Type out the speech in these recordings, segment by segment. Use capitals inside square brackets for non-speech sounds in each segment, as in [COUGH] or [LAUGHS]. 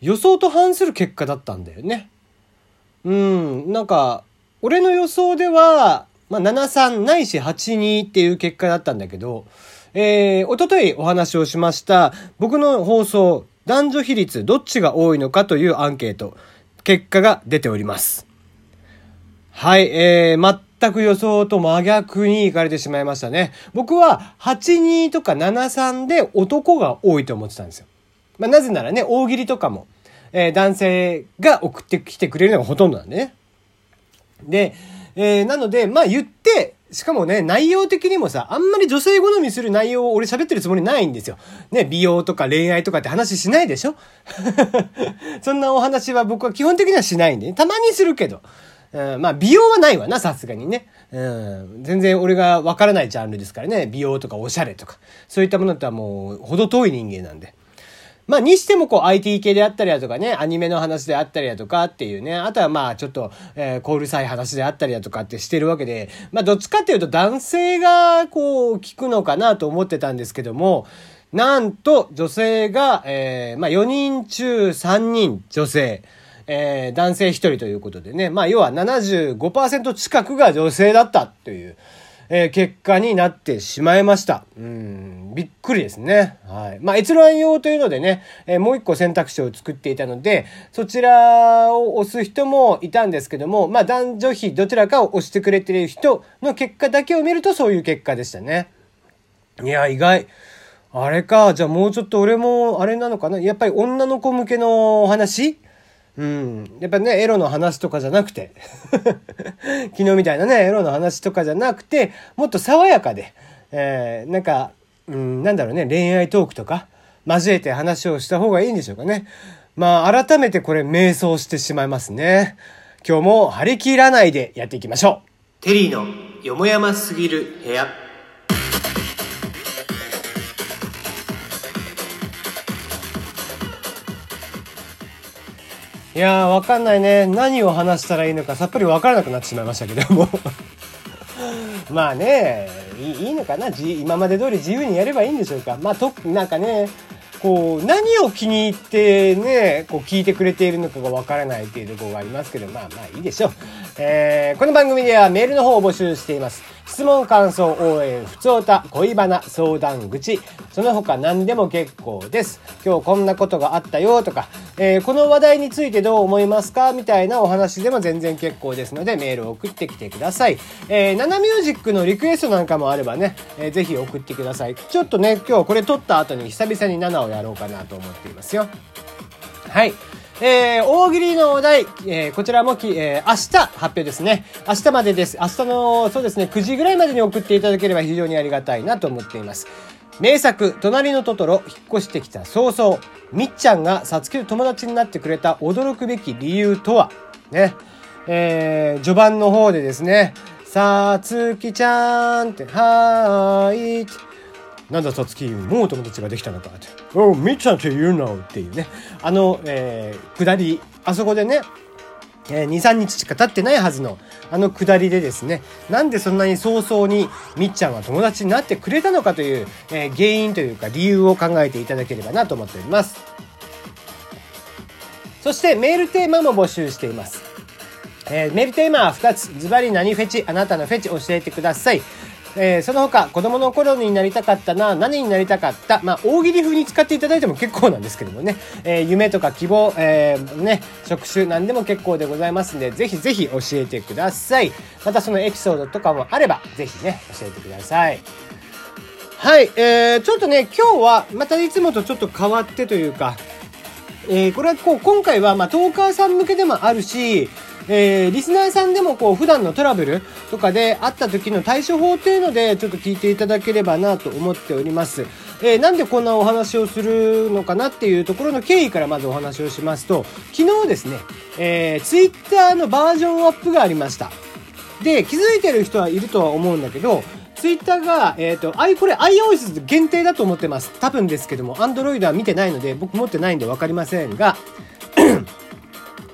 予想と反する結果だったんだよね。うん、なんか、俺の予想では、まあ、7-3ないし8-2っていう結果だったんだけど、えー、おとといお話をしました、僕の放送、男女比率どっちが多いのかというアンケート、結果が出ております。はい、えー、全く予想と真逆に行かれてしまいましたね。僕は8-2とか7-3で男が多いと思ってたんですよ。まあ、なぜならね、大喜利とかも、えー、男性が送ってきてくれるのがほとんどなんでね。で、えー、なので、まあ言って、しかもね、内容的にもさ、あんまり女性好みする内容を俺喋ってるつもりないんですよ。ね、美容とか恋愛とかって話しないでしょ？[LAUGHS] そんなお話は僕は基本的にはしないんで、ね、たまにするけど。うん、まあ美容はないわな、さすがにね。うん、全然俺がわからないジャンルですからね。美容とかおしゃれとか。そういったものとはもう、ほど遠い人間なんで。まあ、にしてもこう IT 系であったりだとかね、アニメの話であったりだとかっていうね、あとはまあちょっと、えー、コールさい話であったりだとかってしてるわけで、まあどっちかっていうと男性がこう聞くのかなと思ってたんですけども、なんと女性が、えー、まあ4人中3人女性。えー、男性1人ということでね、まあ要は75%近くが女性だったという、えー、結果になってしまいました。うん、びっくりですね。はい。まあ、閲覧用というのでね、えー、もう一個選択肢を作っていたので、そちらを押す人もいたんですけども、まあ、男女比どちらかを押してくれている人の結果だけを見るとそういう結果でしたね。いや、意外。あれか。じゃあもうちょっと俺も、あれなのかなやっぱり女の子向けのお話うん。やっぱね、エロの話とかじゃなくて [LAUGHS] 昨日みたいなね、エロの話とかじゃなくて、もっと爽やかで、えー、なんか、うん、なんだろうね、恋愛トークとか、交えて話をした方がいいんでしょうかね。まあ、改めてこれ、迷走してしまいますね。今日も張り切らないでやっていきましょう。テリーのよもやますぎる部屋。いやー、わかんないね。何を話したらいいのかさっぱりわからなくなってしまいましたけども [LAUGHS] まあねい、いいのかな？今まで通り自由にやればいいんでしょうか？まあ、と、なんかね、こう、何を気に入ってね、こう聞いてくれているのかがわからないっていうところがありますけど、まあまあいいでしょう。えー、この番組ではメールの方を募集しています。質問、感想、応援、ふつおた、恋バナ、相談口、その他何でも結構です。今日こんなことがあったよとか、えー、この話題についてどう思いますかみたいなお話でも全然結構ですので、メールを送ってきてください。えー、ナナミュージックのリクエストなんかもあればね、えー、ぜひ送ってください。ちょっとね、今日これ撮った後に久々に7をやろうかなと思っていますよ。はい。えー、大喜利のお題、えー、こちらもき、えー、明日発表ですね。明日までです。明日の、そうですね、9時ぐらいまでに送っていただければ非常にありがたいなと思っています。名作、隣のトトロ、引っ越してきた早々、みっちゃんがさつきと友達になってくれた驚くべき理由とは、ね、えー、序盤の方でですね、さつきちゃんって、はーい、なんださつき、もう友達ができたのかって。おみっちゃんって言うのっていうね。あの、えー、下り、あそこでね、えー、2、3日しか経ってないはずの、あの下りでですね、なんでそんなに早々にみっちゃんは友達になってくれたのかという、えー、原因というか理由を考えていただければなと思っております。そしてメールテーマも募集しています。えー、メールテーマは2つ。ズバリ何フェチあなたのフェチ教えてください。えー、その他、子供の頃になりたかったな、何になりたかった、まあ、大喜利風に使っていただいても結構なんですけどもね、えー、夢とか希望、えー、ね、職種何でも結構でございますんで、ぜひぜひ教えてください。またそのエピソードとかもあれば、ぜひね、教えてください。はい、えー、ちょっとね、今日は、またいつもとちょっと変わってというか、えー、これはこう、今回は、まあ、トーカーさん向けでもあるし、えー、リスナーさんでもこう普段のトラブルとかであった時の対処法っていうのでちょっと聞いていただければなと思っております。えー、なんでこんなお話をするのかなっていうところの経緯からまずお話をしますと、昨日ですね、えー、ツイッターのバージョンアップがありました。で、気づいてる人はいるとは思うんだけど、ツイッターが、えっ、ー、と、あい、これ iOS 限定だと思ってます。多分ですけども、Android は見てないので、僕持ってないんでわかりませんが、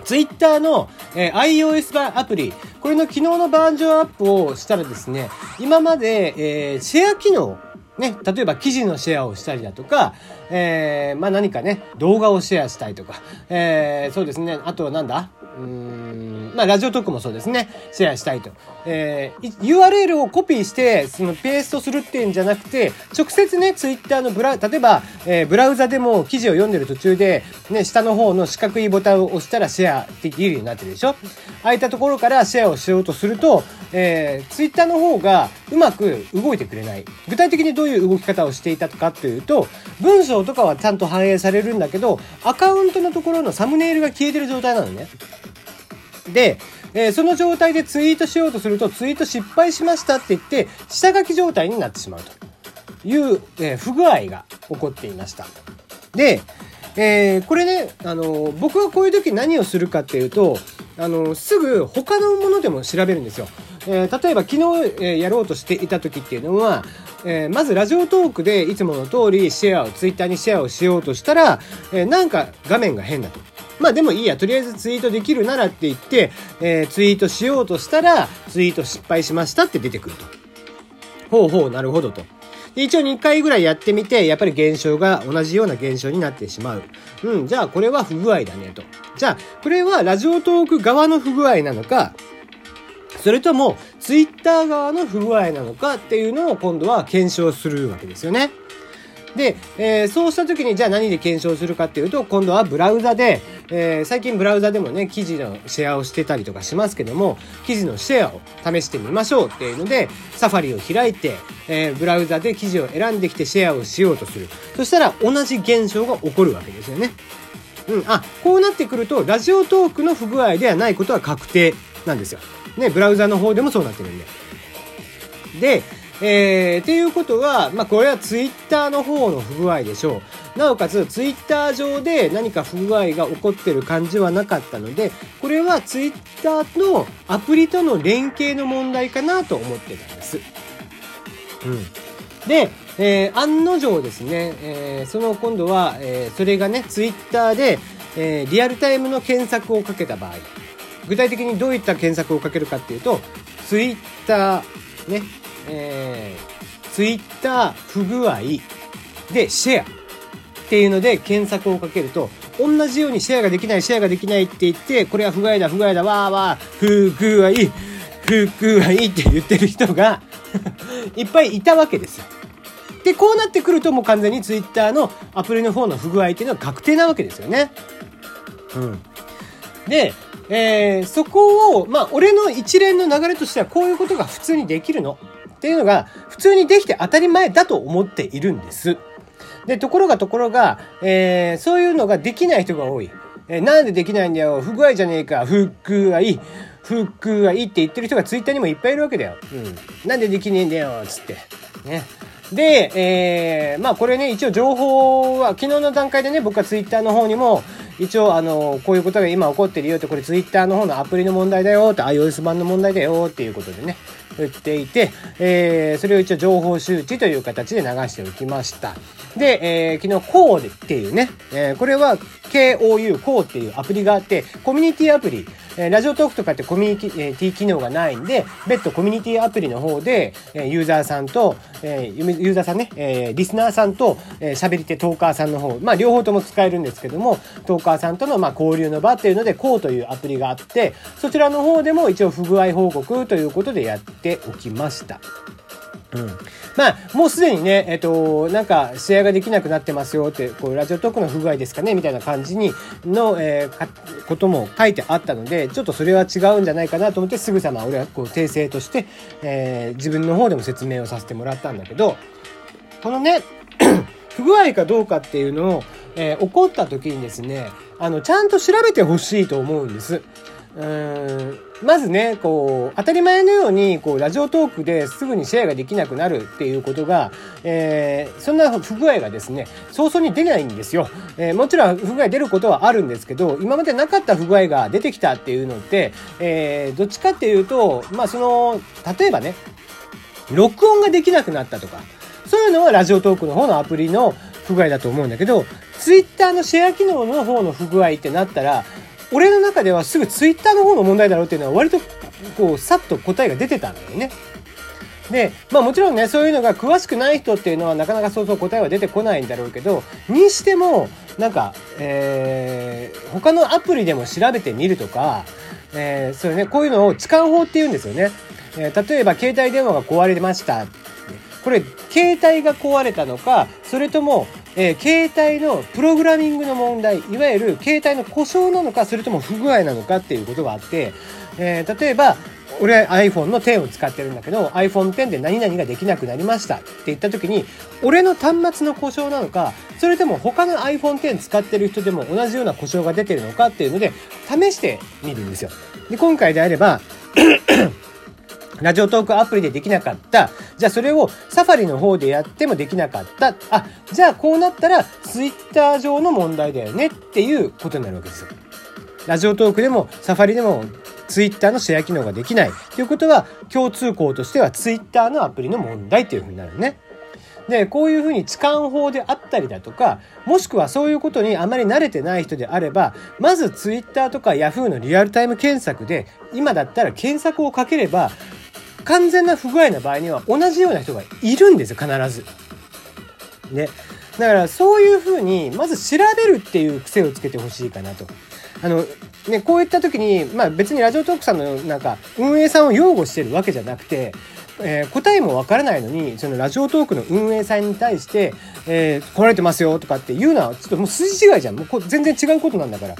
ツイッターの、えー、iOS 版アプリ、これの昨日のバージョンアップをしたらですね、今まで、えー、シェア機能ね、例えば記事のシェアをしたりだとか、えー、まあ何かね、動画をシェアしたいとか、えー、そうですね、あとはなんだ？うん、まあラジオトークもそうですね、シェアしたいと。えー、URL をコピーして、そのペーストするっていうんじゃなくて、直接ね、ツイッターのブラ、例えば、えー、ブラウザでも記事を読んでる途中で、ね、下の方の四角いボタンを押したらシェアできるようになってるでしょ？ああいったところからシェアをしようとすると、えー、ツイッターの方がうまく動いてくれない。具体的にどうういう動き方をしていたかというと、文章とかはちゃんと反映されるんだけど、アカウントのところのサムネイルが消えてる状態なのね。で、えー、その状態でツイートしようとすると、ツイート失敗しましたって言って、下書き状態になってしまうという、えー、不具合が起こっていました。で、えー、これね、あの、僕はこういう時何をするかっていうと、あの、すぐ他のものでも調べるんですよ。えー、例えば昨日、えー、やろうとしていた時っていうのは、えー、まずラジオトークでいつもの通りシェアを、ツイッターにシェアをしようとしたら、えなんか画面が変だと。まあでもいいや、とりあえずツイートできるならって言って、えー、ツイートしようとしたら、ツイート失敗しましたって出てくると。ほうほう、なるほどと。一応2回ぐらいやってみて、やっぱり現象が同じような現象になってしまう。うん、じゃあこれは不具合だねと。じゃあ、これはラジオトーク側の不具合なのか、それともツイッター側の不具合なのかっていうのを今度は検証するわけですよね。で、えー、そうした時にじゃあ何で検証するかっていうと今度はブラウザで、えー、最近ブラウザでもね記事のシェアをしてたりとかしますけども記事のシェアを試してみましょうっていうのでサファリを開いて、えー、ブラウザで記事を選んできてシェアをしようとするそしたら同じ現象が起こるわけですよね。うん、あこうなってくるとラジオトークの不具合ではないことは確定なんですよ。ねブラウザの方でもそうなってるんで。でえー、っていうことは、まあ、これはツイッターの方の不具合でしょう。なおかつ、ツイッター上で何か不具合が起こってる感じはなかったので、これはツイッターのアプリとの連携の問題かなと思ってたんです。うん。で、えー、案の定ですね、えー、その今度は、えー、それがね、ツイッターで、えー、リアルタイムの検索をかけた場合、具体的にどういった検索をかけるかっていうと、ツイッター、ね、えー、ツイッター不具合でシェアっていうので検索をかけると、同じようにシェアができない、シェアができないって言って、これは不具合だ、不具合だ、わーわー、不具合、不具合って言ってる人が [LAUGHS] いっぱいいたわけですよ。で、こうなってくるともう完全にツイッターのアプリの方の不具合っていうのは確定なわけですよね。うん。で、えー、そこを、まあ、俺の一連の流れとしてはこういうことが普通にできるの。っていうのが普通にできて当たり前だと思っているんです。で、ところがところが、えー、そういうのができない人が多い。えー、なんでできないんだよ。不具合じゃねえか。不具合。不具合って言ってる人がツイッターにもいっぱいいるわけだよ。うん。なんでできねえんだよ。つって。ね。で、えー、まあこれね、一応情報は、昨日の段階でね、僕はツイッターの方にも、一応あの、こういうことが今起こってるよって、これツイッターの方のアプリの問題だよって、iOS 版の問題だよっていうことでね、言っていて、えー、それを一応情報周知という形で流しておきました。で、えー、昨日 CODE っていうね、えー、これは KOU、CODE っていうアプリがあって、コミュニティアプリ、え、ラジオトークとかってコミュニティ機能がないんで、別途コミュニティアプリの方で、えユーザーさんと、えユーザーさんね、えリスナーさんと、え喋り手トーカーさんの方、まあ両方とも使えるんですけども、トーカーさんとのまあ交流の場っていうので、こうというアプリがあって、そちらの方でも一応不具合報告ということでやっておきました。うん。まあ、もうすでにね、えっと、なんか、試合ができなくなってますよって、こう、ラジオトークの不具合ですかねみたいな感じに、の、えー、ことも書いてあったので、ちょっとそれは違うんじゃないかなと思って、すぐさま俺はこう、訂正として、えー、自分の方でも説明をさせてもらったんだけど、このね、[CLEARS THROAT] 不具合かどうかっていうのを、え、起こった時にですね、あの、ちゃんと調べてほしいと思うんです。うんまずね、こう、当たり前のように、こう、ラジオトークですぐにシェアができなくなるっていうことが、えー、そんな不具合がですね、早々に出ないんですよ。えー、もちろん不具合出ることはあるんですけど、今までなかった不具合が出てきたっていうのって、えー、どっちかっていうと、まあ、その、例えばね、録音ができなくなったとか、そういうのはラジオトークの方のアプリの不具合だと思うんだけど、ツイッターのシェア機能の方の不具合ってなったら、俺の中ではすぐツイッターの方の問題だろうっていうのは割とこうさっと答えが出てたんだよね。で、まあもちろんね、そういうのが詳しくない人っていうのはなかなかそうそう答えは出てこないんだろうけど、にしても、なんか、えー、他のアプリでも調べてみるとか、えー、そういうね、こういうのを痴漢法って言うんですよね。えー、例えば携帯電話が壊れました。これ、携帯が壊れたのか、それとも、えー、携帯のプログラミングの問題、いわゆる携帯の故障なのか、それとも不具合なのかっていうことがあって、えー、例えば、俺 iPhone の10を使ってるんだけど iPhone10 で何々ができなくなりましたって言った時に俺の端末の故障なのかそれとも他の iPhone10 使ってる人でも同じような故障が出てるのかっていうので試してみるんですよ。で今回であればラジオトークアプリでできなかった。じゃあそれをサファリの方でやってもできなかった。あ、じゃあこうなったらツイッター上の問題だよねっていうことになるわけですよ。ラジオトークでもサファリでもツイッターのシェア機能ができないということは共通項としてはツイッターのアプリの問題っていうふうになるね。で、こういうふうに痴漢法であったりだとか、もしくはそういうことにあまり慣れてない人であれば、まずツイッターとか Yahoo のリアルタイム検索で、今だったら検索をかければ、完全な不具合な場合には同じような人がいるんですよ、必ず。ね。だからそういうふうに、まず調べるっていう癖をつけてほしいかなと。あの、ね、こういった時に、まあ別にラジオトークさんのなんか運営さんを擁護してるわけじゃなくて、えー、答えもわからないのに、そのラジオトークの運営さんに対して、えー、来られてますよとかって言うのは、ちょっともう筋違いじゃん。もう全然違うことなんだから。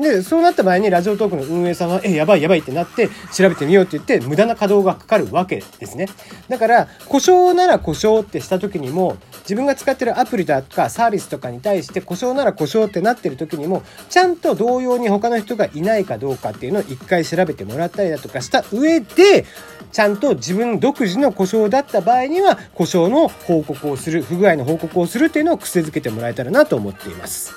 で、そうなった場合にラジオトークの運営さんは、え、やばいやばいってなって調べてみようって言って無駄な稼働がかかるわけですね。だから、故障なら故障ってした時にも、自分が使ってるアプリだとかサービスとかに対して故障なら故障ってなってる時にも、ちゃんと同様に他の人がいないかどうかっていうのを一回調べてもらったりだとかした上で、ちゃんと自分独自の故障だった場合には、故障の報告をする、不具合の報告をするっていうのを癖づけてもらえたらなと思っています。